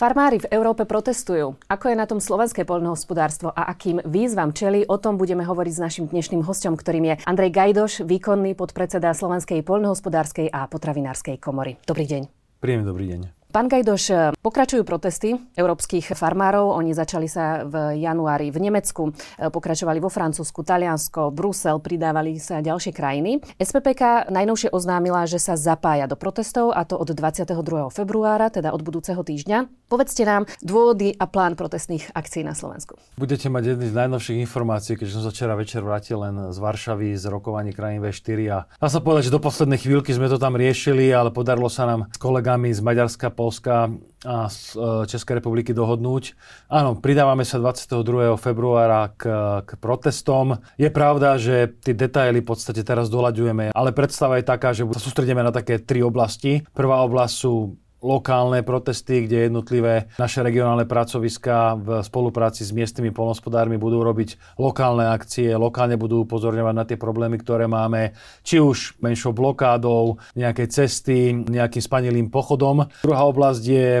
Farmári v Európe protestujú. Ako je na tom slovenské poľnohospodárstvo a akým výzvam čeli, o tom budeme hovoriť s našim dnešným hostom, ktorým je Andrej Gajdoš, výkonný podpredseda Slovenskej poľnohospodárskej a potravinárskej komory. Dobrý deň. Príjemný dobrý deň. Pán Gajdoš, pokračujú protesty európskych farmárov. Oni začali sa v januári v Nemecku, pokračovali vo Francúzsku, Taliansko, Brusel, pridávali sa ďalšie krajiny. SPPK najnovšie oznámila, že sa zapája do protestov a to od 22. februára, teda od budúceho týždňa. Povedzte nám dôvody a plán protestných akcií na Slovensku. Budete mať jedny z najnovších informácií, keďže som sa včera večer vrátil len z Varšavy z rokovaní krajín V4 a dá sa povedať, že do poslednej chvíľky sme to tam riešili, ale podarilo sa nám s kolegami z Maďarska, Polska a z e, Českej republiky dohodnúť. Áno, pridávame sa 22. februára k, k protestom. Je pravda, že tie detaily v podstate teraz doľaďujeme, ale predstava je taká, že sa sústredíme na také tri oblasti. Prvá oblasť sú lokálne protesty, kde jednotlivé naše regionálne pracoviska v spolupráci s miestnymi polnospodármi budú robiť lokálne akcie, lokálne budú upozorňovať na tie problémy, ktoré máme, či už menšou blokádou, nejakej cesty, nejakým spanilým pochodom. Druhá oblasť je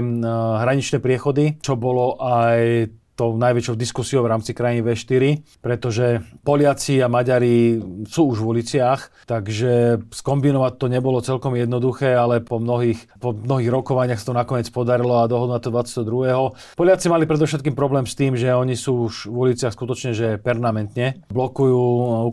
hraničné priechody, čo bolo aj tou najväčšou diskusiou v rámci krajiny V4, pretože Poliaci a Maďari sú už v uliciach, takže skombinovať to nebolo celkom jednoduché, ale po mnohých, po mnohých rokovaniach sa to nakoniec podarilo a dohodnúť to 22. Poliaci mali predovšetkým problém s tým, že oni sú už v uliciach skutočne že permanentne. Blokujú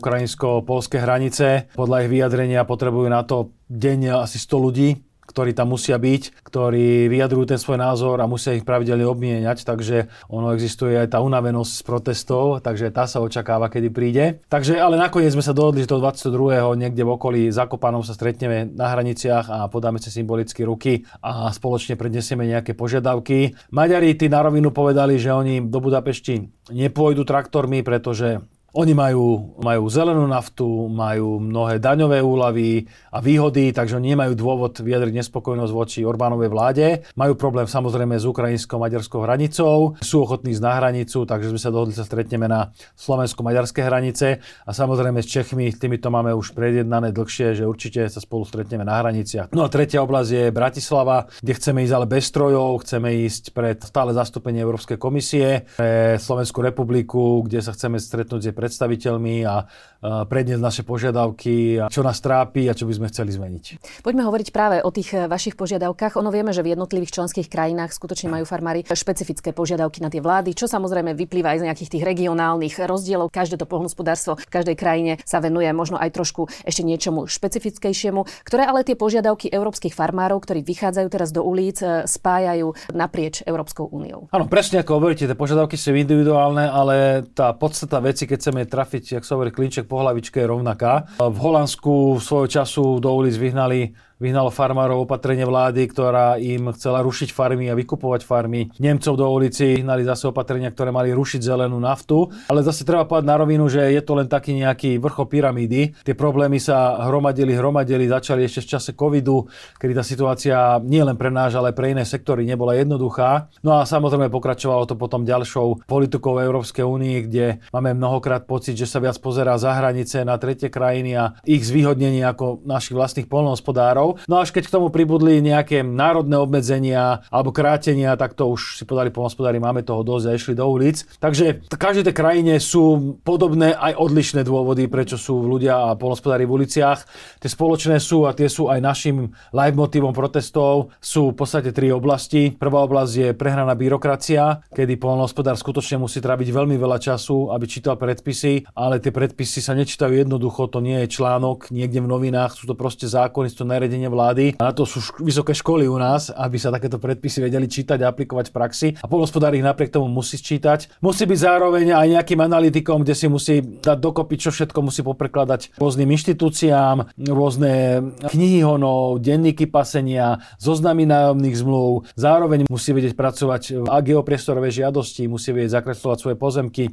ukrajinsko-polské hranice. Podľa ich vyjadrenia potrebujú na to deň asi 100 ľudí, ktorí tam musia byť, ktorí vyjadrujú ten svoj názor a musia ich pravidelne obmieniať, takže ono existuje aj tá unavenosť z protestov, takže tá sa očakáva, kedy príde. Takže ale nakoniec sme sa dohodli, že to 22. niekde v okolí Zakopanov sa stretneme na hraniciach a podáme si symbolicky ruky a spoločne prednesieme nejaké požiadavky. Maďari tí na rovinu povedali, že oni do Budapešti nepôjdu traktormi, pretože oni majú, majú zelenú naftu, majú mnohé daňové úlavy a výhody, takže oni nemajú dôvod vyjadriť nespokojnosť voči Orbánovej vláde. Majú problém samozrejme s ukrajinskou-maďarskou hranicou, sú ochotní ísť na hranicu, takže sme sa dohodli, sa stretneme na slovensko-maďarské hranice a samozrejme s Čechmi, týmito máme už predjednané dlhšie, že určite sa spolu stretneme na hraniciach. No a tretia oblasť je Bratislava, kde chceme ísť ale bez strojov, chceme ísť pred stále zastúpenie Európskej komisie, pre Slovenskú republiku, kde sa chceme stretnúť predstaviteľmi a predniesť naše požiadavky a čo nás trápi a čo by sme chceli zmeniť. Poďme hovoriť práve o tých e, vašich požiadavkách. Ono vieme, že v jednotlivých členských krajinách skutočne majú farmári špecifické požiadavky na tie vlády, čo samozrejme vyplýva aj z nejakých tých regionálnych rozdielov. Každé to poľnohospodárstvo v každej krajine sa venuje možno aj trošku ešte niečomu špecifickejšiemu, ktoré ale tie požiadavky európskych farmárov, ktorí vychádzajú teraz do ulic, e, spájajú naprieč Európskou úniou. Áno, presne ako hovoríte, tie požiadavky sú individuálne, ale tá podstata veci, keď chceme trafiť, ak sa hovorí, klinček po hlavičke je rovnaká. V Holandsku svojho času do ulic vyhnali vyhnalo farmárov opatrenie vlády, ktorá im chcela rušiť farmy a vykupovať farmy. Nemcov do ulici hnali zase opatrenia, ktoré mali rušiť zelenú naftu. Ale zase treba povedať na rovinu, že je to len taký nejaký vrcho pyramídy. Tie problémy sa hromadili, hromadili, začali ešte v čase covidu, kedy tá situácia nie len pre náš, ale pre iné sektory nebola jednoduchá. No a samozrejme pokračovalo to potom ďalšou politikou Európskej únie, kde máme mnohokrát pocit, že sa viac pozerá za hranice na tretie krajiny a ich zvýhodnenie ako našich vlastných polnohospodárov rokov. No až keď k tomu pribudli nejaké národné obmedzenia alebo krátenia, tak to už si podali polnospodári, máme toho dosť a išli do ulic. Takže v každej tej krajine sú podobné aj odlišné dôvody, prečo sú ľudia a polnospodári v uliciach. Tie spoločné sú a tie sú aj našim live motivom protestov. Sú v podstate tri oblasti. Prvá oblasť je prehraná byrokracia, kedy polnospodár skutočne musí tráviť veľmi veľa času, aby čítal predpisy, ale tie predpisy sa nečítajú jednoducho, to nie je článok niekde v novinách, sú to proste zákony, sú to riadenie vlády. A na to sú vysoké školy u nás, aby sa takéto predpisy vedeli čítať a aplikovať v praxi. A polnospodár ich napriek tomu musí čítať. Musí byť zároveň aj nejakým analytikom, kde si musí dať dokopy, čo všetko musí poprekladať rôznym inštitúciám, rôzne knihy honov, denníky pasenia, zoznamy nájomných zmluv. Zároveň musí vedieť pracovať v geopriestorové žiadosti, musí vedieť zakreslovať svoje pozemky,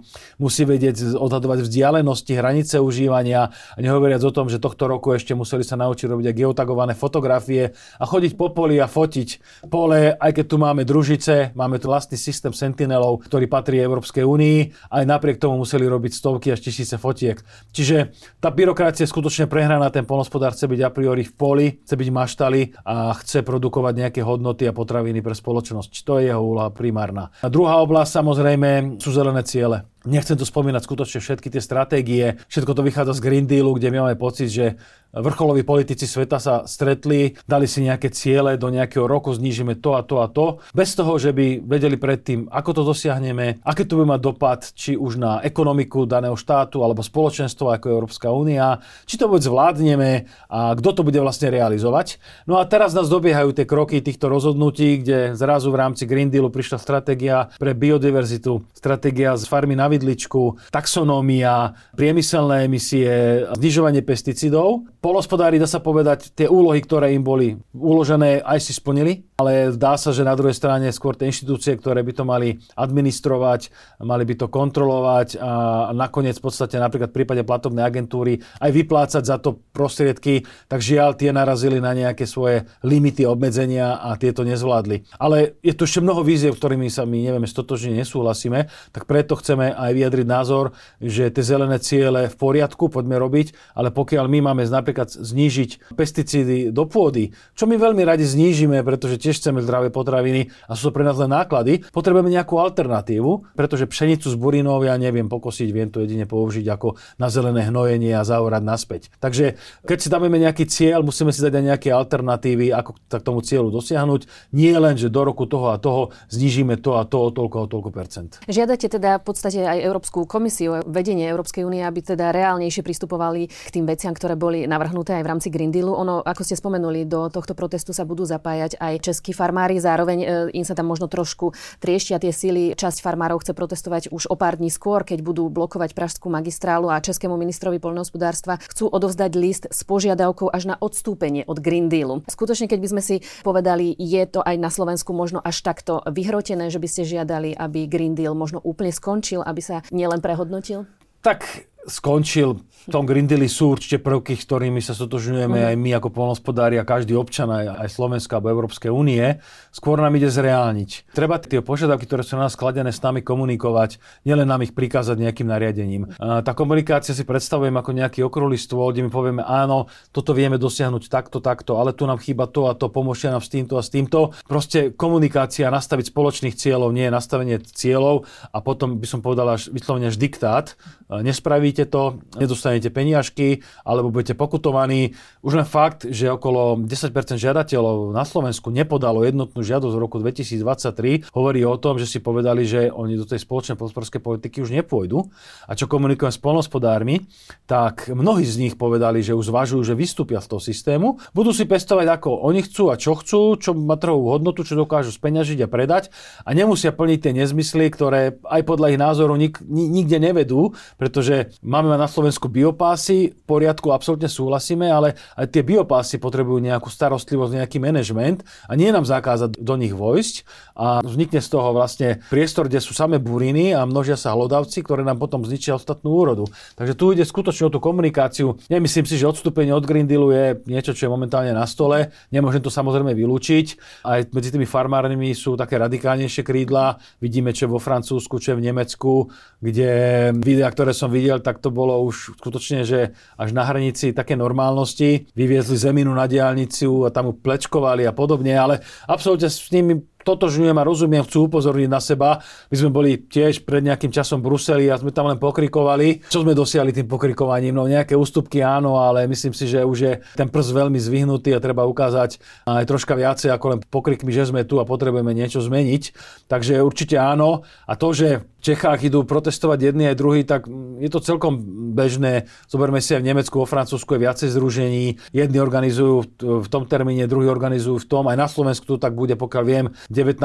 musí vedieť odhadovať vzdialenosti, hranice užívania a nehovoriac o tom, že tohto roku ešte museli sa naučiť robiť aj geotagované fotografie a chodiť po poli a fotiť pole, aj keď tu máme družice, máme tu vlastný systém sentinelov, ktorý patrí Európskej únii, aj napriek tomu museli robiť stovky až tisíce fotiek. Čiže tá byrokracia je skutočne prehraná, ten polnospodár chce byť a priori v poli, chce byť maštali a chce produkovať nejaké hodnoty a potraviny pre spoločnosť. To je jeho úloha primárna. A druhá oblasť samozrejme sú zelené ciele. Nechcem tu spomínať skutočne všetky tie stratégie, všetko to vychádza z Green Dealu, kde my máme pocit, že vrcholoví politici sveta sa stretli, dali si nejaké ciele, do nejakého roku znížime to a to a to, bez toho, že by vedeli predtým, ako to dosiahneme, aké to bude mať dopad, či už na ekonomiku daného štátu alebo spoločenstvo ako Európska únia, či to vôbec zvládneme a kto to bude vlastne realizovať. No a teraz nás dobiehajú tie kroky týchto rozhodnutí, kde zrazu v rámci Green Dealu prišla stratégia pre biodiverzitu, stratégia z farmy na vidličku, taxonómia, priemyselné emisie, znižovanie pesticidov Polospodári, dá sa povedať, tie úlohy, ktoré im boli uložené, aj si splnili, ale zdá sa, že na druhej strane skôr tie inštitúcie, ktoré by to mali administrovať, mali by to kontrolovať a nakoniec v podstate napríklad v prípade platobnej agentúry aj vyplácať za to prostriedky, tak žiaľ tie narazili na nejaké svoje limity, obmedzenia a tieto nezvládli. Ale je tu ešte mnoho víziev, ktorými sa my nevieme stotožne nesúhlasíme, tak preto chceme aj vyjadriť názor, že tie zelené ciele v poriadku, poďme robiť, ale pokiaľ my máme napríklad napríklad znížiť pesticídy do pôdy, čo my veľmi radi znížime, pretože tiež chceme zdravé potraviny a sú to pre nás len náklady, potrebujeme nejakú alternatívu, pretože pšenicu z burinov ja neviem pokosiť, viem to jedine použiť ako na zelené hnojenie a zaorať naspäť. Takže keď si dáme nejaký cieľ, musíme si dať aj nejaké alternatívy, ako k tomu cieľu dosiahnuť. Nie len, že do roku toho a toho znížime to a to o toľko a toľko percent. Žiadate teda v podstate aj Európsku komisiu, vedenie Európskej únie, aby teda reálnejšie pristupovali k tým veciam, ktoré boli navrhnuté navrhnuté aj v rámci Green Dealu. Ono, ako ste spomenuli, do tohto protestu sa budú zapájať aj českí farmári. Zároveň e, im sa tam možno trošku trieštia tie síly. Časť farmárov chce protestovať už o pár dní skôr, keď budú blokovať Pražskú magistrálu a českému ministrovi poľnohospodárstva chcú odovzdať list s požiadavkou až na odstúpenie od Green Dealu. Skutočne, keď by sme si povedali, je to aj na Slovensku možno až takto vyhrotené, že by ste žiadali, aby Green Deal možno úplne skončil, aby sa nielen prehodnotil? Tak skončil. V tom Green Deali sú určite prvky, s ktorými sa sotožňujeme mm. aj my ako polnospodári a každý občan aj, aj Slovenska alebo Európskej únie. Skôr nám ide zreálniť. Treba tie požiadavky, ktoré sú na nás skladené, s nami komunikovať, nielen nám ich prikázať nejakým nariadením. A tá komunikácia si predstavujem ako nejaký okrúhly stôl, kde my povieme, áno, toto vieme dosiahnuť takto, takto, ale tu nám chýba to a to, pomôžte nám s týmto a s týmto. Proste komunikácia, nastaviť spoločných cieľov, nie nastavenie cieľov a potom by som povedal až vyslovene až diktát. Nespraviť nerobíte to, nedostanete peniažky alebo budete pokutovaní. Už len fakt, že okolo 10% žiadateľov na Slovensku nepodalo jednotnú žiadosť v roku 2023, hovorí o tom, že si povedali, že oni do tej spoločnej podporskej politiky už nepôjdu. A čo komunikujem s polnospodármi, tak mnohí z nich povedali, že už zvažujú, že vystúpia z toho systému, budú si pestovať ako oni chcú a čo chcú, čo má trhovú hodnotu, čo dokážu speňažiť a predať a nemusia plniť tie nezmysly, ktoré aj podľa ich názoru nik, nikde nevedú, pretože Máme na Slovensku biopásy, v poriadku, absolútne súhlasíme, ale aj tie biopásy potrebujú nejakú starostlivosť, nejaký manažment a nie nám zakázať do nich vojsť a vznikne z toho vlastne priestor, kde sú samé buriny a množia sa hlodavci, ktoré nám potom zničia ostatnú úrodu. Takže tu ide skutočne o tú komunikáciu. Nemyslím si, že odstúpenie od Green Dealu je niečo, čo je momentálne na stole. Nemôžem to samozrejme vylúčiť. Aj medzi tými farmármi sú také radikálnejšie krídla. Vidíme, čo vo Francúzsku, čo v Nemecku, kde videa, ktoré som videl, tak tak to bolo už skutočne, že až na hranici také normálnosti. Vyviezli zeminu na diálnicu a tam ju plečkovali a podobne, ale absolútne s nimi totožňujem a rozumiem, chcú upozorniť na seba. My sme boli tiež pred nejakým časom v Bruseli a sme tam len pokrikovali. Čo sme dosiahli tým pokrikovaním? No nejaké ústupky áno, ale myslím si, že už je ten prst veľmi zvyhnutý a treba ukázať aj troška viacej ako len pokrikmi, že sme tu a potrebujeme niečo zmeniť. Takže určite áno. A to, že Čechách idú protestovať jedni aj druhý, tak je to celkom bežné. Zoberme si aj v Nemecku, vo Francúzsku je viacej združení. Jedni organizujú v tom termíne, druhí organizujú v tom. Aj na Slovensku to tak bude, pokiaľ viem. 19.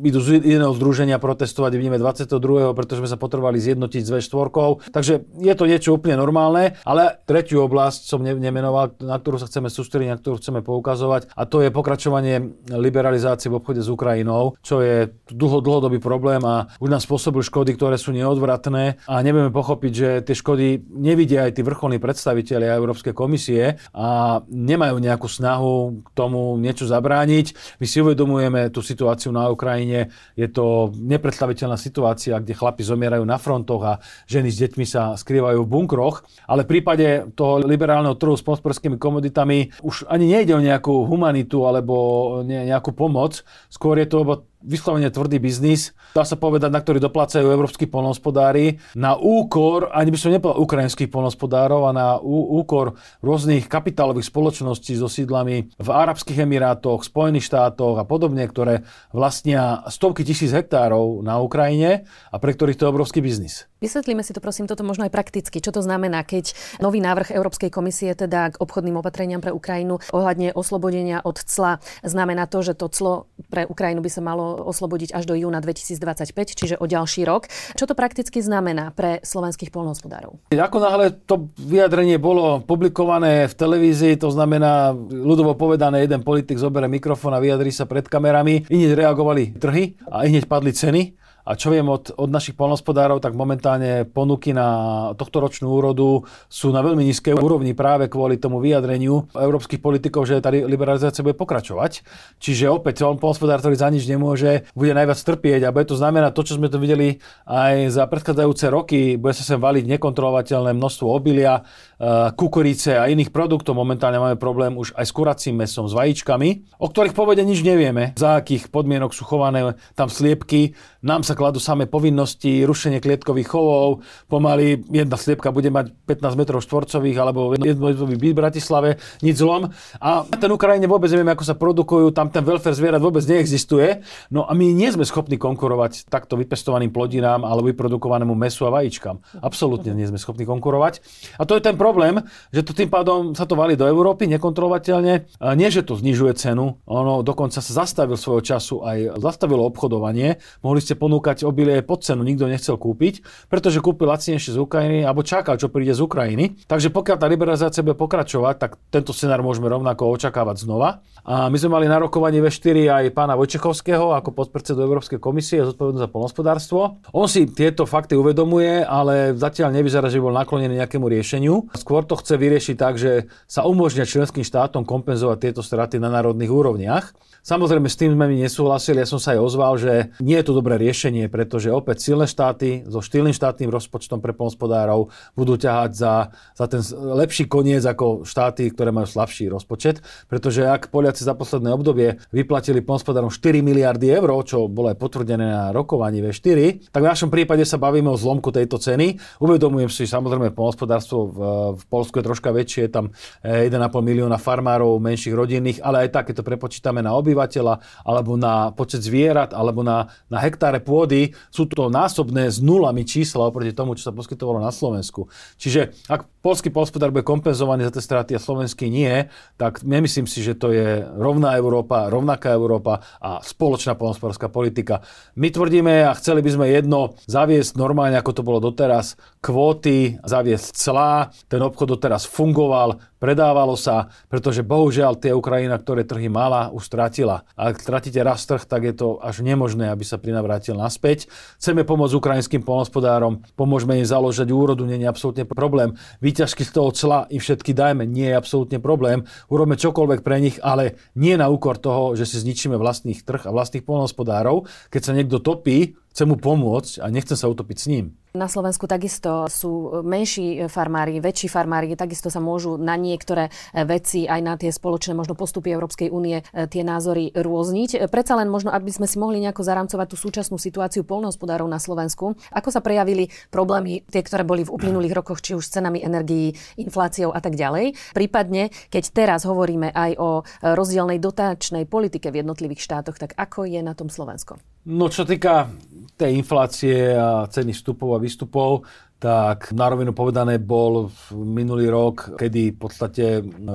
idú z iného združenia protestovať, vidíme 22. pretože sme sa potrebovali zjednotiť s V4. Takže je to niečo úplne normálne, ale tretiu oblasť som nemenoval, na ktorú sa chceme sústrediť, na ktorú chceme poukazovať a to je pokračovanie liberalizácie v obchode s Ukrajinou, čo je dlho, dlhodobý problém a už nám spôsobuje spôsobili škody, ktoré sú neodvratné a nevieme pochopiť, že tie škody nevidia aj tí vrcholní predstavitelia Európskej komisie a nemajú nejakú snahu k tomu niečo zabrániť. My si uvedomujeme tú situáciu na Ukrajine. Je to nepredstaviteľná situácia, kde chlapi zomierajú na frontoch a ženy s deťmi sa skrývajú v bunkroch. Ale v prípade toho liberálneho trhu s posporskými komoditami už ani nejde o nejakú humanitu alebo nejakú pomoc. Skôr je to vyslovene tvrdý biznis, dá sa povedať, na ktorý doplácajú európsky polnospodári, na úkor, ani by som nepovedal ukrajinských polnospodárov, a na úkor rôznych kapitálových spoločností so sídlami v Arabských Emirátoch, Spojených štátoch a podobne, ktoré vlastnia stovky tisíc hektárov na Ukrajine a pre ktorých to je obrovský biznis. Vysvetlíme si to prosím toto možno aj prakticky. Čo to znamená, keď nový návrh Európskej komisie teda k obchodným opatreniam pre Ukrajinu ohľadne oslobodenia od cla znamená to, že to clo pre Ukrajinu by sa malo oslobodiť až do júna 2025, čiže o ďalší rok. Čo to prakticky znamená pre slovenských polnohospodárov? Ako náhle to vyjadrenie bolo publikované v televízii, to znamená ľudovo povedané, jeden politik zoberie mikrofón a vyjadrí sa pred kamerami, hneď reagovali trhy a hneď padli ceny. A čo viem od, od našich polnospodárov, tak momentálne ponuky na tohto ročnú úrodu sú na veľmi nízkej úrovni práve kvôli tomu vyjadreniu európskych politikov, že tá liberalizácia bude pokračovať. Čiže opäť polnospodár, ktorý za nič nemôže, bude najviac trpieť a bude to znamenať to, čo sme tu videli aj za predchádzajúce roky, bude sa sem valiť nekontrolovateľné množstvo obilia, eh, kukurice a iných produktov. Momentálne máme problém už aj s kuracím mesom, s vajíčkami, o ktorých povede nič nevieme, za akých podmienok sú chované tam sliepky. Nám sa kladú samé povinnosti, rušenie klietkových chovov, pomaly jedna sliepka bude mať 15 metrov štvorcových alebo jednotlivý byt v Bratislave, nič zlom. A ten Ukrajine vôbec nevieme, ako sa produkujú, tam ten welfare zvierat vôbec neexistuje. No a my nie sme schopní konkurovať takto vypestovaným plodinám alebo vyprodukovanému mesu a vajíčkam. Absolútne nie sme schopní konkurovať. A to je ten problém, že to tým pádom sa to valí do Európy nekontrolovateľne. Nie, že to znižuje cenu, ono dokonca sa zastavil svojho času aj zastavilo obchodovanie. Mohli ste ponúkať ponúkať obilie pod cenu, nikto nechcel kúpiť, pretože kúpil lacnejšie z Ukrajiny alebo čakal, čo príde z Ukrajiny. Takže pokiaľ tá liberalizácia bude pokračovať, tak tento scenár môžeme rovnako očakávať znova. A my sme mali na rokovanie V4 aj pána Vojčechovského ako podpredsedu Európskej komisie zodpovedný za polnospodárstvo. On si tieto fakty uvedomuje, ale zatiaľ nevyzerá, že by bol naklonený nejakému riešeniu. Skôr to chce vyriešiť tak, že sa umožňa členským štátom kompenzovať tieto straty na národných úrovniach. Samozrejme, s tým sme mi nesúhlasili. Ja som sa aj ozval, že nie je to dobré riešenie, pretože opäť silné štáty so štýlnym štátnym rozpočtom pre pomospodárov budú ťahať za, za ten lepší koniec ako štáty, ktoré majú slabší rozpočet. Pretože ak Poliaci za posledné obdobie vyplatili pomospodárom 4 miliardy eur, čo bolo aj potvrdené na rokovaní V4, tak v našom prípade sa bavíme o zlomku tejto ceny. Uvedomujem si, samozrejme, pomospodárstvo v, v Polsku je troška väčšie, je tam 1,5 eh, milióna farmárov, menších rodinných, ale aj tak, keď to prepočítame na oby obyvateľa, alebo na počet zvierat, alebo na, na hektáre pôdy, sú to násobné s nulami čísla oproti tomu, čo sa poskytovalo na Slovensku. Čiže ak polský hospodár bude kompenzovaný za tie straty a slovenský nie, tak nemyslím si, že to je rovná Európa, rovnaká Európa a spoločná polnospodárska politika. My tvrdíme a chceli by sme jedno zaviesť normálne, ako to bolo doteraz, kvóty, zaviesť clá, ten obchod doteraz fungoval, predávalo sa, pretože bohužiaľ tie Ukrajina, ktoré trhy mala, už stratila. Ak stratíte raz trh, tak je to až nemožné, aby sa prinavrátil naspäť. Chceme pomôcť ukrajinským polnospodárom, pomôžeme im založiť úrodu, nie je absolútne problém. Výťažky z toho cla im všetky dajme, nie je absolútne problém. Urobme čokoľvek pre nich, ale nie na úkor toho, že si zničíme vlastných trh a vlastných polnospodárov. Keď sa niekto topí, chce mu pomôcť a nechce sa utopiť s ním. Na Slovensku takisto sú menší farmári, väčší farmári, takisto sa môžu na niektoré veci aj na tie spoločné možno postupy Európskej únie e, tie názory rôzniť. Predsa len možno, aby sme si mohli nejako zaramcovať tú súčasnú situáciu polnohospodárov na Slovensku. Ako sa prejavili problémy, tie, ktoré boli v uplynulých rokoch, či už s cenami energií, infláciou a tak ďalej. Prípadne, keď teraz hovoríme aj o rozdielnej dotačnej politike v jednotlivých štátoch, tak ako je na tom Slovensko? No čo týka tej inflácie a ceny vstupov a výstupov, tak na povedané bol minulý rok, kedy v podstate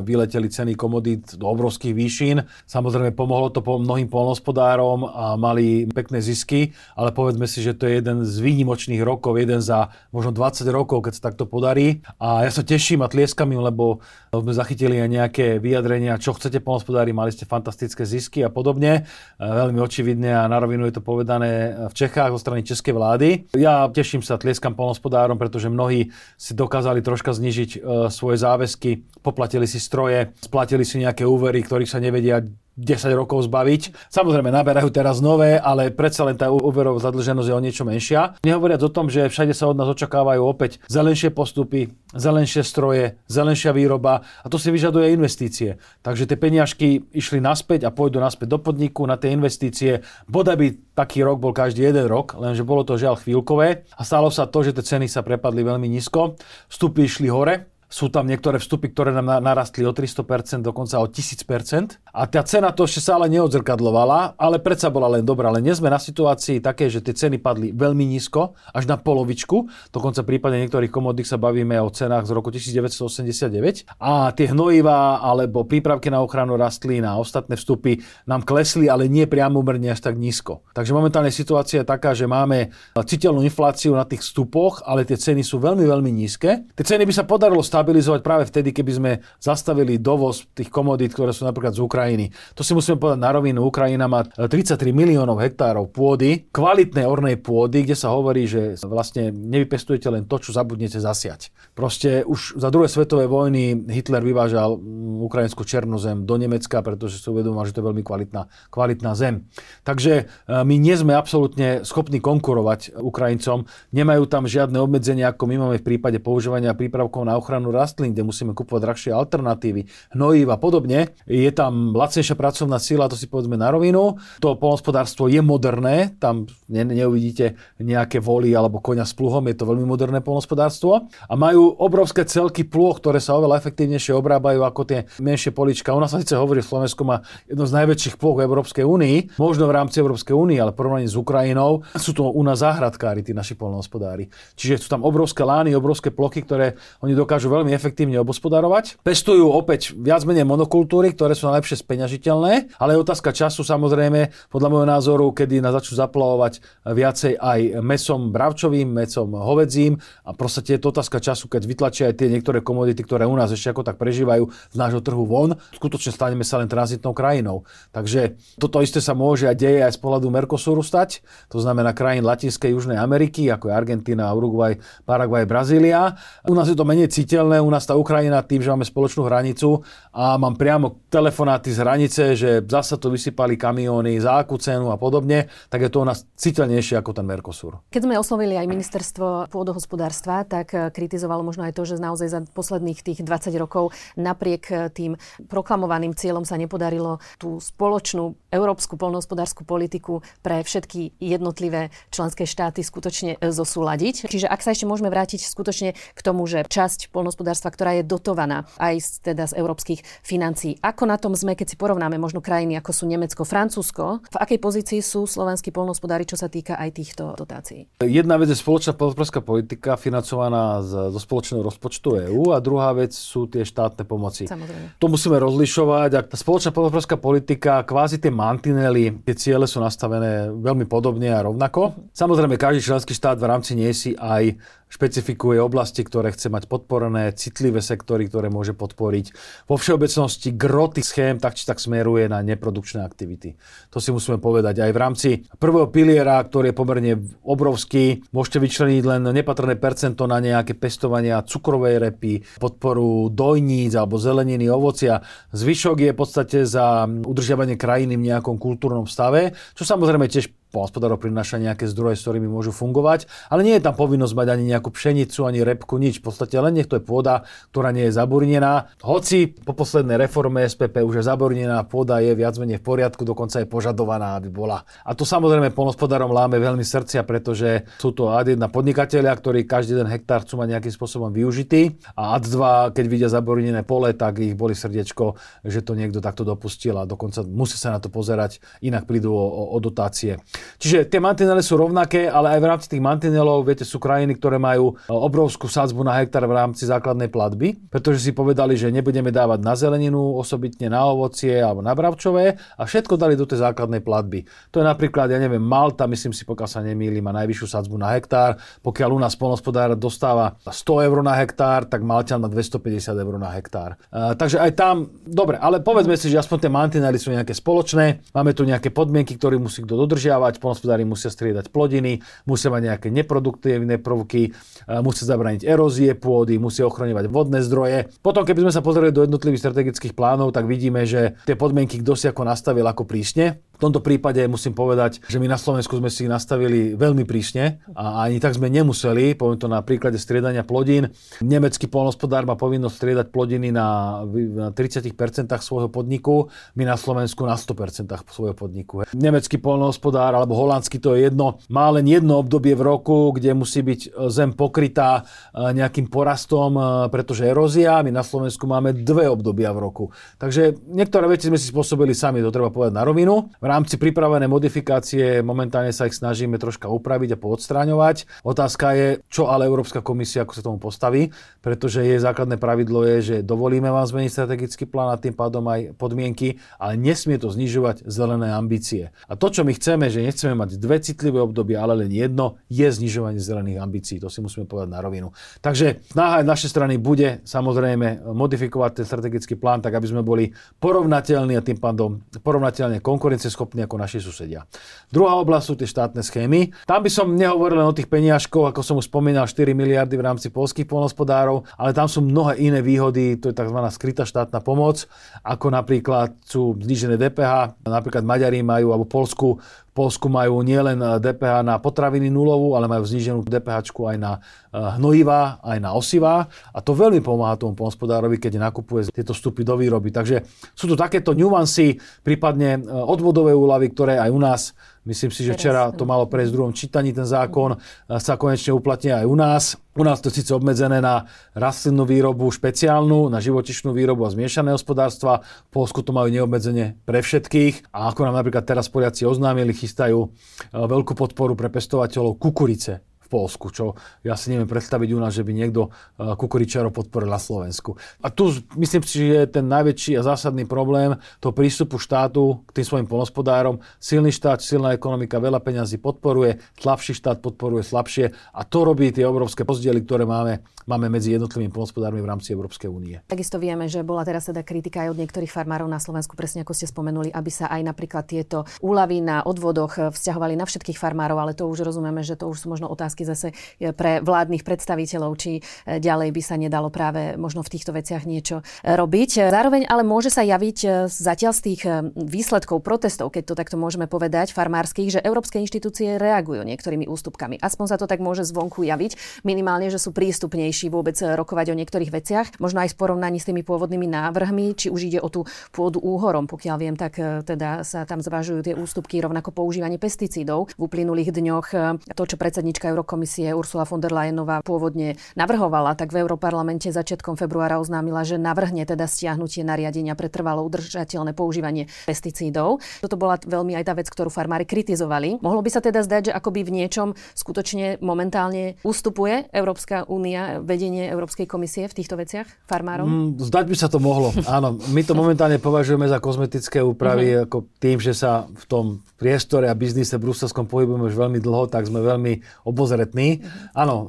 vyleteli ceny komodít do obrovských výšin. Samozrejme pomohlo to po mnohým polnospodárom a mali pekné zisky, ale povedzme si, že to je jeden z výnimočných rokov, jeden za možno 20 rokov, keď sa takto podarí. A ja sa teším a tlieskam im, lebo sme zachytili aj nejaké vyjadrenia, čo chcete polnospodári, mali ste fantastické zisky a podobne. Veľmi očividne a na je to povedané v Čechách zo strany českej vlády. Ja teším sa, tlieskam polnospodárom, pretože mnohí si dokázali troška znižiť e, svoje záväzky, poplatili si stroje, splatili si nejaké úvery, ktorých sa nevedia 10 rokov zbaviť. Samozrejme, naberajú teraz nové, ale predsa len tá úverová zadlženosť je o niečo menšia. Nehovoriac o tom, že všade sa od nás očakávajú opäť zelenšie postupy, zelenšie stroje, zelenšia výroba a to si vyžaduje investície. Takže tie peniažky išli naspäť a pôjdu naspäť do podniku na tie investície. Bodaj by taký rok bol každý jeden rok, lenže bolo to žiaľ chvíľkové a stalo sa to, že tie ceny sa prepadli veľmi nízko, vstupy išli hore, sú tam niektoré vstupy, ktoré nám narastli o 300%, dokonca o 1000%. A tá cena to ešte sa ale neodzrkadlovala, ale predsa bola len dobrá. Ale dnes sme na situácii také, že tie ceny padli veľmi nízko, až na polovičku. Dokonca v prípade niektorých komodít sa bavíme o cenách z roku 1989. A tie hnojivá alebo prípravky na ochranu rastlín a ostatné vstupy nám klesli, ale nie priamo merne až tak nízko. Takže momentálne situácia je taká, že máme citeľnú infláciu na tých vstupoch, ale tie ceny sú veľmi, veľmi nízke. Tie ceny by sa podarilo stáť stabilizovať práve vtedy, keby sme zastavili dovoz tých komodít, ktoré sú napríklad z Ukrajiny. To si musíme povedať na rovinu. Ukrajina má 33 miliónov hektárov pôdy, kvalitnej ornej pôdy, kde sa hovorí, že vlastne nevypestujete len to, čo zabudnete zasiať. Proste už za druhej svetovej vojny Hitler vyvážal mm, ukrajinskú černú zem do Nemecka, pretože si uvedomal, že to je veľmi kvalitná, kvalitná zem. Takže e, my nie sme absolútne schopní konkurovať Ukrajincom. Nemajú tam žiadne obmedzenia, ako my máme v prípade používania prípravkov na ochranu ochranu rastlín, kde musíme kupovať drahšie alternatívy, hnojív a podobne. Je tam lacnejšia pracovná sila, to si povedzme na rovinu. To polnospodárstvo je moderné, tam ne, neuvidíte nejaké voly alebo koňa s pluhom, je to veľmi moderné polnospodárstvo. A majú obrovské celky plôch, ktoré sa oveľa efektívnejšie obrábajú ako tie menšie polička. U nás sa síce hovorí, Slovensko má jedno z najväčších plôch v Európskej únii, možno v rámci Európskej únie, ale porovnaní s Ukrajinou sú to u nás záhradkári, tí naši polnohospodári. Čiže sú tam obrovské lány, obrovské plochy, ktoré oni dokážu veľmi efektívne obospodarovať. Pestujú opäť viac menej monokultúry, ktoré sú najlepšie speňažiteľné, ale je otázka času samozrejme, podľa môjho názoru, kedy nás začnú zaplavovať viacej aj mesom bravčovým, mesom hovedzím a proste je to otázka času, keď vytlačia aj tie niektoré komodity, ktoré u nás ešte ako tak prežívajú z nášho trhu von. Skutočne staneme sa len tranzitnou krajinou. Takže toto isté sa môže a deje aj z pohľadu Mercosuru stať, to znamená krajín Latinskej Južnej Ameriky, ako je Argentína, Uruguay, Paraguay, Brazília. U nás je to menej citeľné, silné u nás tá Ukrajina tým, že máme spoločnú hranicu a mám priamo telefonáty z hranice, že zasa to vysypali kamióny za akú cenu a podobne, tak je to u nás citeľnejšie ako ten Mercosur. Keď sme oslovili aj ministerstvo pôdohospodárstva, tak eh, kritizovalo možno aj to, že naozaj za posledných tých 20 rokov napriek eh, tým proklamovaným cieľom sa nepodarilo tú spoločnú európsku polnohospodárskú politiku pre všetky jednotlivé členské štáty skutočne eh, zosúľadiť. Čiže ak sa ešte môžeme vrátiť skutočne k tomu, že časť polnohospodárstva poľnohospodárstva, ktorá je dotovaná aj z, teda z európskych financií. Ako na tom sme, keď si porovnáme možno krajiny ako sú Nemecko, Francúzsko, v akej pozícii sú slovenskí poľnohospodári, čo sa týka aj týchto dotácií? Jedna vec je spoločná poľnohospodárska politika financovaná z, zo spoločného rozpočtu EÚ a druhá vec sú tie štátne pomoci. Samozrejme. To musíme rozlišovať. A spoločná poľnohospodárska politika, kvázi tie mantinely, tie ciele sú nastavené veľmi podobne a rovnako. Samozrejme, každý členský štát v rámci nie si aj špecifikuje oblasti, ktoré chce mať podporené, citlivé sektory, ktoré môže podporiť. Vo všeobecnosti groty schém tak či tak smeruje na neprodukčné aktivity. To si musíme povedať. Aj v rámci prvého piliera, ktorý je pomerne obrovský, môžete vyčleniť len nepatrné percento na nejaké pestovania cukrovej repy, podporu dojníc alebo zeleniny, ovocia. Zvyšok je v podstate za udržiavanie krajiny v nejakom kultúrnom stave, čo samozrejme tiež polnospodárov prináša nejaké zdroje, s ktorými môžu fungovať, ale nie je tam povinnosť mať ani nejakú pšenicu, ani repku, nič. V podstate len nech to je pôda, ktorá nie je zaburnená. Hoci po poslednej reforme SPP už je zaburnená, pôda je viac menej v poriadku, dokonca je požadovaná, aby bola. A to samozrejme polnospodárom láme veľmi srdcia, pretože sú to ad 1 podnikatelia, ktorí každý jeden hektár chcú mať nejakým spôsobom využitý a ad 2, keď vidia zaburnené pole, tak ich boli srdiečko, že to niekto takto dopustil a dokonca musí sa na to pozerať, inak prídu o, o, o dotácie. Čiže tie mantinely sú rovnaké, ale aj v rámci tých mantinelov, viete, sú krajiny, ktoré majú e, obrovskú sadzbu na hektár v rámci základnej platby, pretože si povedali, že nebudeme dávať na zeleninu, osobitne na ovocie alebo na bravčové a všetko dali do tej základnej platby. To je napríklad, ja neviem, Malta, myslím si, pokiaľ sa nemýlim, má najvyššiu sadzbu na hektár. Pokiaľ u nás polnospodár dostáva 100 eur na hektár, tak Malťan má 250 eur na hektár. Uh, takže aj tam, dobre, ale povedzme si, že aspoň tie mantinely sú nejaké spoločné. Máme tu nejaké podmienky, ktoré musí kto dodržiavať. Polnospodári musia striedať plodiny, musia mať nejaké neproduktívne prvky, uh, musia zabrániť erózie pôdy, musia ochraňovať vodné zdroje. Potom, keby sme sa pozreli do jednotlivých strategických plánov, tak vidíme, že tie podmienky kto si ako nastavil ako prísne. V tomto prípade musím povedať, že my na Slovensku sme si nastavili veľmi prísne a ani tak sme nemuseli, poviem to na príklade striedania plodín. Nemecký polnospodár má povinnosť striedať plodiny na, na 30% svojho podniku, my na Slovensku na 100% svojho podniku. Nemecký polnospodár alebo holandský to je jedno, má len jedno obdobie v roku, kde musí byť zem pokrytá e, nejakým porastom, e, pretože erózia, my na Slovensku máme dve obdobia v roku. Takže niektoré veci sme si spôsobili sami, to treba povedať na rovinu. V rámci pripravené modifikácie momentálne sa ich snažíme troška upraviť a poodstráňovať. Otázka je, čo ale Európska komisia ako sa tomu postaví, pretože jej základné pravidlo je, že dovolíme vám zmeniť strategický plán a tým pádom aj podmienky, ale nesmie to znižovať zelené ambície. A to, čo my chceme, že nechceme mať dve citlivé obdobia, ale len jedno, je znižovanie zelených ambícií. To si musíme povedať na rovinu. Takže snaha našej strany bude samozrejme modifikovať ten strategický plán tak, aby sme boli porovnateľní a tým pádom porovnateľne konkurencie schopní ako naši susedia. Druhá oblasť sú tie štátne schémy. Tam by som nehovoril len o tých peniažkoch, ako som už spomínal, 4 miliardy v rámci polských polnospodárov, ale tam sú mnohé iné výhody, to je tzv. skrytá štátna pomoc, ako napríklad sú znižené DPH, napríklad Maďari majú, alebo Polsku Polsku majú nielen DPH na potraviny nulovú, ale majú zníženú DPH aj na eh, hnojivá, aj na osivá. A to veľmi pomáha tomu polnospodárovi, keď nakupuje tieto vstupy do výroby. Takže sú tu takéto nuancy, prípadne eh, odvodové úlavy, ktoré aj u nás Myslím si, že včera to malo prejsť v druhom čítaní, ten zákon sa konečne uplatne aj u nás. U nás to síce obmedzené na rastlinnú výrobu špeciálnu, na živočišnú výrobu a zmiešané hospodárstva. V Polsku to majú neobmedzenie pre všetkých. A ako nám napríklad teraz Poliaci oznámili, chystajú eh, veľkú podporu pre pestovateľov kukurice Polsku, čo ja si neviem predstaviť u nás, že by niekto e, kukuričárov podporil na Slovensku. A tu myslím si, že je ten najväčší a zásadný problém toho prístupu štátu k tým svojim polnospodárom. Silný štát, silná ekonomika veľa peňazí podporuje, slabší štát podporuje slabšie a to robí tie obrovské rozdiely, ktoré máme, máme medzi jednotlivými polnospodármi v rámci Európskej únie. Takisto vieme, že bola teraz teda kritika aj od niektorých farmárov na Slovensku, presne ako ste spomenuli, aby sa aj napríklad tieto úlavy na odvodoch vzťahovali na všetkých farmárov, ale to už rozumieme, že to už sú možno otázky otázky zase e, pre vládnych predstaviteľov, či e, ďalej by sa nedalo práve možno v týchto veciach niečo e, robiť. Zároveň ale môže sa javiť zatiaľ z tých výsledkov protestov, keď to takto môžeme povedať, farmárskych, že európske inštitúcie reagujú niektorými ústupkami. Aspoň sa to tak môže zvonku javiť, minimálne, že sú prístupnejší vôbec rokovať o niektorých veciach, možno aj v porovnaní s tými pôvodnými návrhmi, či už ide o tú pôdu úhorom, pokiaľ viem, tak teda sa tam zvažujú tie ústupky, rovnako používanie pesticídov v uplynulých dňoch. To, čo predsednička Euró komisie Ursula von der Leyenová pôvodne navrhovala, tak v Európarlamente začiatkom februára oznámila, že navrhne teda stiahnutie nariadenia pre trvalo udržateľné používanie pesticídov. Toto bola veľmi aj tá vec, ktorú farmári kritizovali. Mohlo by sa teda zdať, že akoby v niečom skutočne momentálne ustupuje Európska únia, vedenie Európskej komisie v týchto veciach farmárom? Mm, zdať by sa to mohlo. Áno, my to momentálne považujeme za kozmetické úpravy, mm-hmm. ako tým, že sa v tom priestore a biznise bruselskom pohybujeme už veľmi dlho, tak sme veľmi obozretní. Mm-hmm. Áno, uh,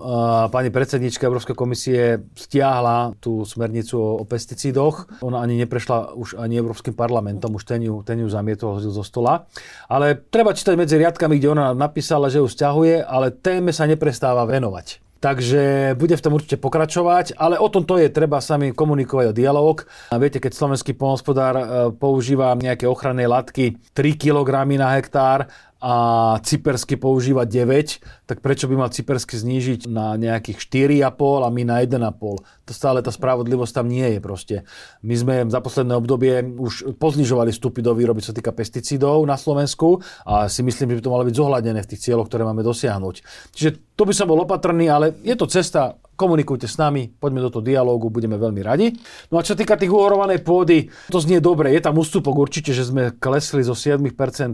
pani predsednička Európskej komisie stiahla tú smernicu o, o pesticídoch. Ona ani neprešla už ani Európskym parlamentom, už ten ju, ten ju zamietol, hodil zo stola. Ale treba čítať medzi riadkami, kde ona napísala, že ju stiahuje, ale téme sa neprestáva venovať. Takže bude v tom určite pokračovať, ale o tom to je, treba sami komunikovať o dialog. A viete, keď slovenský polnospodár e, používa nejaké ochranné látky 3 kg na hektár a cypersky používa 9, tak prečo by mal cypersky znížiť na nejakých 4,5 a my na 1,5? To stále tá spravodlivosť tam nie je proste. My sme za posledné obdobie už poznižovali vstupy do výroby, čo týka pesticídov na Slovensku a si myslím, že by to malo byť zohľadené v tých cieľoch, ktoré máme dosiahnuť. Čiže tu by som bol opatrný, ale je to cesta, komunikujte s nami, poďme do toho dialógu, budeme veľmi radi. No a čo týka tých uhorovanej pôdy, to znie dobre, je tam ústupok určite, že sme klesli zo 7%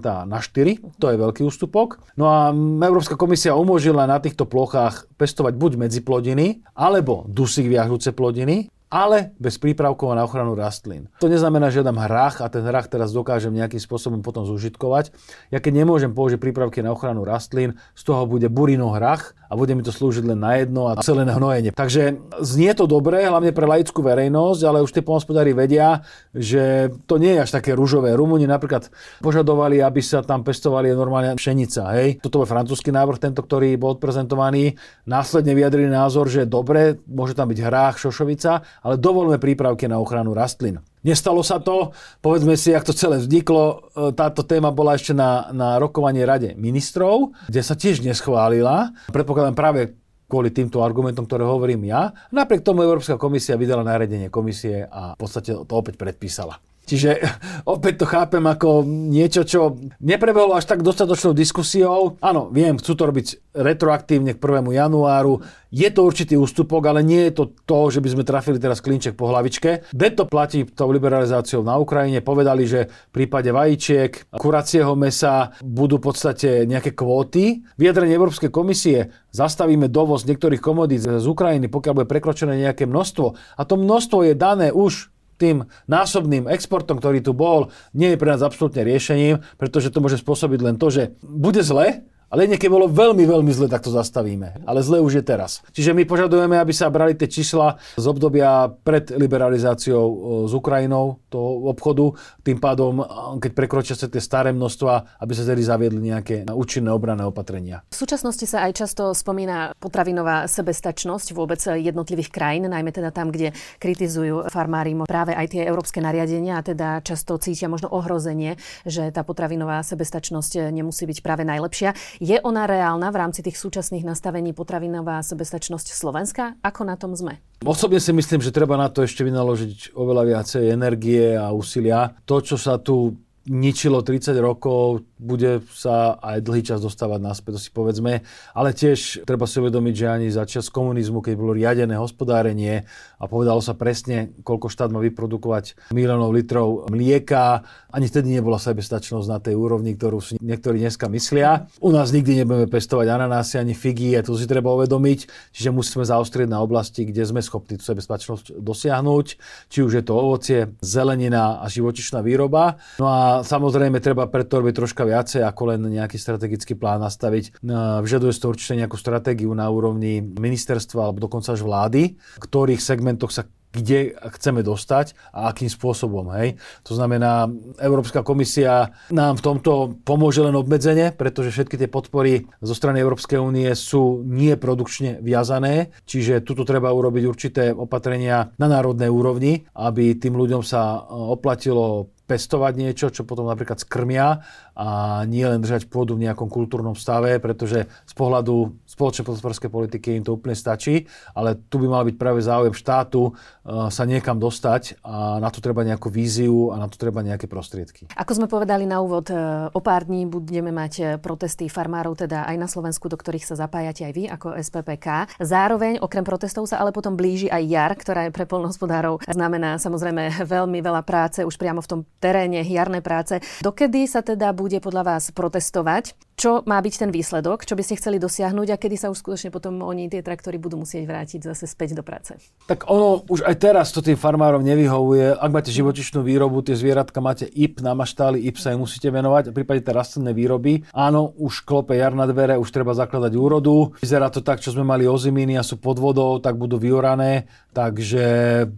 na 4, to je veľký ústupok. No a Európska komisia umožnila na týchto plochách pestovať buď medziplodiny, alebo dusík viažúce plodiny, ale bez prípravkov na ochranu rastlín. To neznamená, že dám hrách a ten hrách teraz dokážem nejakým spôsobom potom zužitkovať. Ja keď nemôžem použiť prípravky na ochranu rastlín, z toho bude burino hrách a bude mi to slúžiť len na jedno a celé na hnojenie. Takže znie to dobre, hlavne pre laickú verejnosť, ale už tie pomospodári vedia, že to nie je až také rúžové. Rumúni napríklad požadovali, aby sa tam pestovali normálne pšenica. Hej. Toto je francúzsky návrh, tento, ktorý bol odprezentovaný. Následne vyjadrili názor, že dobre, môže tam byť hrách, šošovica, ale dovolme prípravky na ochranu rastlín. Nestalo sa to, povedzme si, ako to celé vzniklo. E, táto téma bola ešte na, na rokovanie Rade ministrov, kde sa tiež neschválila. Predpokladám práve kvôli týmto argumentom, ktoré hovorím ja. Napriek tomu Európska komisia vydala nariadenie komisie a v podstate to opäť predpísala. Čiže opäť to chápem ako niečo, čo neprebehlo až tak dostatočnou diskusiou. Áno, viem, chcú to robiť retroaktívne k 1. januáru. Je to určitý ústupok, ale nie je to to, že by sme trafili teraz klinček po hlavičke. to platí tou liberalizáciou na Ukrajine. Povedali, že v prípade vajíčiek, kuracieho mesa budú v podstate nejaké kvóty. Vyjadrenie Európskej komisie zastavíme dovoz niektorých komodít z Ukrajiny, pokiaľ bude prekročené nejaké množstvo. A to množstvo je dané už tým násobným exportom, ktorý tu bol, nie je pre nás absolútne riešením, pretože to môže spôsobiť len to, že bude zle, ale niekedy bolo veľmi, veľmi zle, tak to zastavíme. Ale zle už je teraz. Čiže my požadujeme, aby sa brali tie čísla z obdobia pred liberalizáciou s Ukrajinou, toho obchodu. Tým pádom, keď prekročia sa tie staré množstva, aby sa tedy zaviedli nejaké účinné obranné opatrenia. V súčasnosti sa aj často spomína potravinová sebestačnosť vôbec jednotlivých krajín, najmä teda tam, kde kritizujú farmári práve aj tie európske nariadenia a teda často cítia možno ohrozenie, že tá potravinová sebestačnosť nemusí byť práve najlepšia. Je ona reálna v rámci tých súčasných nastavení potravinová sebestačnosť Slovenska? Ako na tom sme? Osobne si myslím, že treba na to ešte vynaložiť oveľa viacej energie a úsilia. To, čo sa tu ničilo 30 rokov, bude sa aj dlhý čas dostávať naspäť, to si povedzme. Ale tiež treba si uvedomiť, že ani za čas komunizmu, keď bolo riadené hospodárenie a povedalo sa presne, koľko štát má vyprodukovať miliónov litrov mlieka, ani vtedy nebola sebestačnosť na tej úrovni, ktorú si niektorí dneska myslia. U nás nikdy nebudeme pestovať ananásy ani figy, a to si treba uvedomiť, čiže musíme zaostrieť na oblasti, kde sme schopní tú sebestačnosť dosiahnuť, či už je to ovocie, zelenina a živočišná výroba. No a samozrejme treba preto robiť troška viacej ako len nejaký strategický plán nastaviť. No, vyžaduje to určite nejakú stratégiu na úrovni ministerstva alebo dokonca až vlády, v ktorých segmentoch sa kde chceme dostať a akým spôsobom. Hej. To znamená, Európska komisia nám v tomto pomôže len obmedzenie, pretože všetky tie podpory zo strany Európskej únie sú nie produkčne viazané, čiže tuto treba urobiť určité opatrenia na národnej úrovni, aby tým ľuďom sa oplatilo pestovať niečo, čo potom napríklad skrmia a nie len držať pôdu v nejakom kultúrnom stave, pretože z pohľadu spoločnej podporskej politiky im to úplne stačí, ale tu by mal byť práve záujem štátu uh, sa niekam dostať a na to treba nejakú víziu a na to treba nejaké prostriedky. Ako sme povedali na úvod, uh, o pár dní budeme mať uh, protesty farmárov, teda aj na Slovensku, do ktorých sa zapájate aj vy ako SPPK. Zároveň okrem protestov sa ale potom blíži aj jar, ktorá je pre polnohospodárov znamená samozrejme veľmi veľa práce už priamo v tom teréne, jarné práce. Dokedy sa teda bude podľa vás protestovať? Čo má byť ten výsledok? Čo by ste chceli dosiahnuť a kedy sa už skutočne potom oni, tie traktory, budú musieť vrátiť zase späť do práce? Tak ono už aj teraz to tým farmárom nevyhovuje. Ak máte živočišnú výrobu, tie zvieratka máte IP na maštáli, IP sa im musíte venovať. V prípade tej rastlinnej výroby, áno, už klope jar na dvere, už treba zakladať úrodu. Vyzerá to tak, čo sme mali oziminy a sú pod vodou, tak budú vyorané. Takže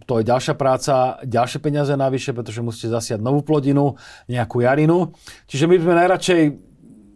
to je ďalšia práca, ďalšie peniaze navyše, pretože musíte zasiať novú plodinu, nejakú jarinu. Čiže my sme najradšej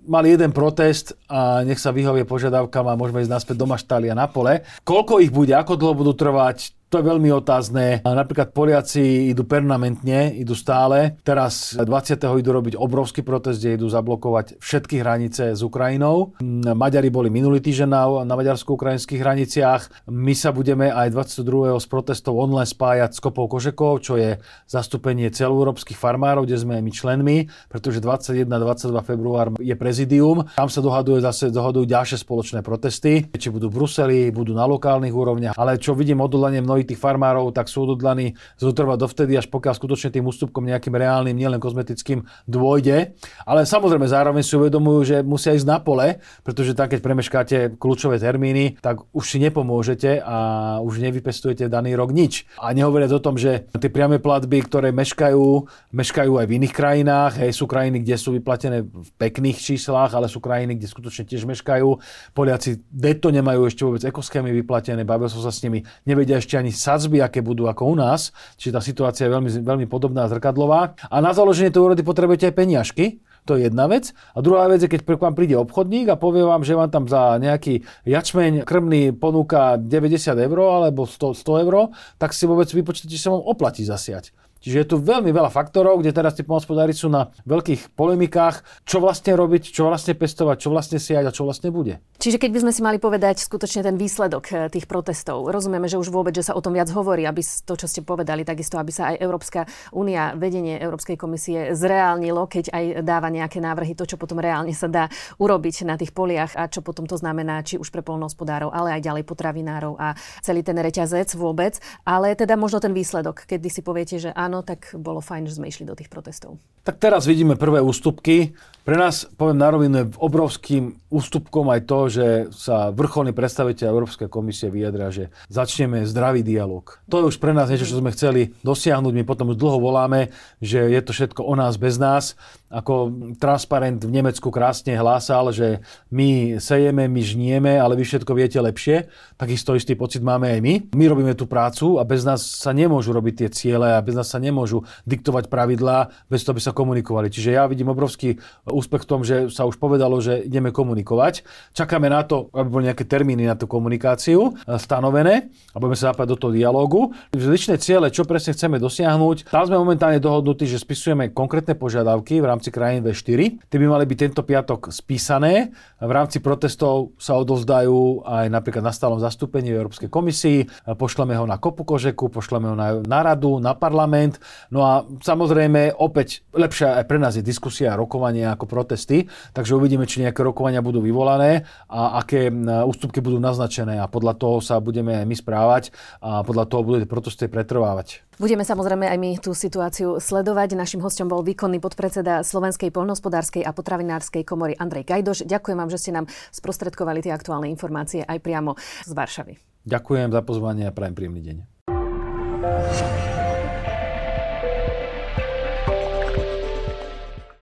mali jeden protest a nech sa vyhovie požiadavkám a môžeme ísť naspäť do maštália na pole. Koľko ich bude, ako dlho budú trvať, To je veľmi otázne. Napríklad Poliaci idú permanentne, idú stále. Teraz 20. idú robiť obrovský protest, kde idú zablokovať všetky hranice s Ukrajinou. Maďari boli minulý týždeň na, na maďarsko-ukrajinských hraniciach. My sa budeme aj 22. z protestov online spájať s Kopou Kožekov, čo je zastúpenie celoeurópskych farmárov, kde sme aj my členmi, pretože 21. 22. február je prezidium. Tam sa dohaduje zase dohadujú ďalšie spoločné protesty, či budú v Bruseli, budú na lokálnych úrovniach. Ale čo vidím odhodlanie mnohých tých farmárov, tak sú odhodlaní zotrvať dovtedy, až pokiaľ skutočne tým ústupkom nejakým reálnym, nielen kozmetickým dôjde. Ale samozrejme zároveň si uvedomujú, že musia ísť na pole, pretože tak, keď premeškáte kľúčové termíny, tak už si nepomôžete a už nevypestujete daný rok nič. A nehovoriac o tom, že tie priame platby, ktoré meškajú, meškajú aj v iných krajinách, hej, sú krajiny, kde sú vyplatené v pekných číslach, ale sú krajiny, kde skutočne tiež meškajú. Poliaci deto nemajú ešte vôbec ekoschémy vyplatené, bavil som sa s nimi, nevedia ešte ani sadzby, aké budú ako u nás, čiže tá situácia je veľmi, veľmi podobná a zrkadlová. A na založenie tej úrody potrebujete aj peniažky, to je jedna vec. A druhá vec je, keď k vám príde obchodník a povie vám, že vám tam za nejaký jačmeň krmný ponúka 90 eur alebo 100, 100 eur, tak si vôbec vypočítate, že sa vám oplatí zasiať. Čiže je tu veľmi veľa faktorov, kde teraz tí pomospodári sú na veľkých polemikách, čo vlastne robiť, čo vlastne pestovať, čo vlastne siať a čo vlastne bude. Čiže keď by sme si mali povedať skutočne ten výsledok eh, tých protestov, rozumieme, že už vôbec, že sa o tom viac hovorí, aby to, čo ste povedali, takisto, aby sa aj Európska únia, vedenie Európskej komisie zreálnilo, keď aj dáva nejaké návrhy, to, čo potom reálne sa dá urobiť na tých poliach a čo potom to znamená, či už pre polnohospodárov, ale aj ďalej potravinárov a celý ten reťazec vôbec. Ale teda možno ten výsledok, kedy si poviete, že áno, áno, tak bolo fajn, že sme išli do tých protestov. Tak teraz vidíme prvé ústupky. Pre nás, poviem na rovinu, je obrovským ústupkom aj to, že sa vrcholní predstaviteľ Európskej komisie vyjadria, že začneme zdravý dialog. To je už pre nás niečo, čo sme chceli dosiahnuť. My potom už dlho voláme, že je to všetko o nás bez nás. Ako transparent v Nemecku krásne hlásal, že my sejeme, my žnieme, ale vy všetko viete lepšie. Takisto istý pocit máme aj my. My robíme tú prácu a bez nás sa nemôžu robiť tie ciele a bez nás sa nemôžu diktovať pravidlá, bez toho, aby sa komunikovali. Čiže ja vidím obrovský úspech v tom, že sa už povedalo, že ideme komunikovať. Čakáme na to, aby boli nejaké termíny na tú komunikáciu e, stanovené a budeme sa zapať do toho dialógu. Zličné ciele, čo presne chceme dosiahnuť. Tam sme momentálne dohodnutí, že spisujeme konkrétne požiadavky v rámci krajín V4. Tie by mali byť tento piatok spísané. V rámci protestov sa odovzdajú aj napríklad na stálom zastúpení v Európskej komisii. Pošleme ho na Kopu Kožeku, pošleme ho na, na radu, na parlament. No a samozrejme opäť lepšia aj pre nás je diskusia a rokovanie ako protesty, takže uvidíme, či nejaké rokovania budú vyvolané a aké ústupky budú naznačené a podľa toho sa budeme aj my správať a podľa toho budú tie protesty pretrvávať. Budeme samozrejme aj my tú situáciu sledovať. Našim hostom bol výkonný podpredseda Slovenskej poľnohospodárskej a potravinárskej komory Andrej Gajdoš. Ďakujem vám, že ste nám sprostredkovali tie aktuálne informácie aj priamo z Varšavy. Ďakujem za pozvanie a prajem príjemný deň.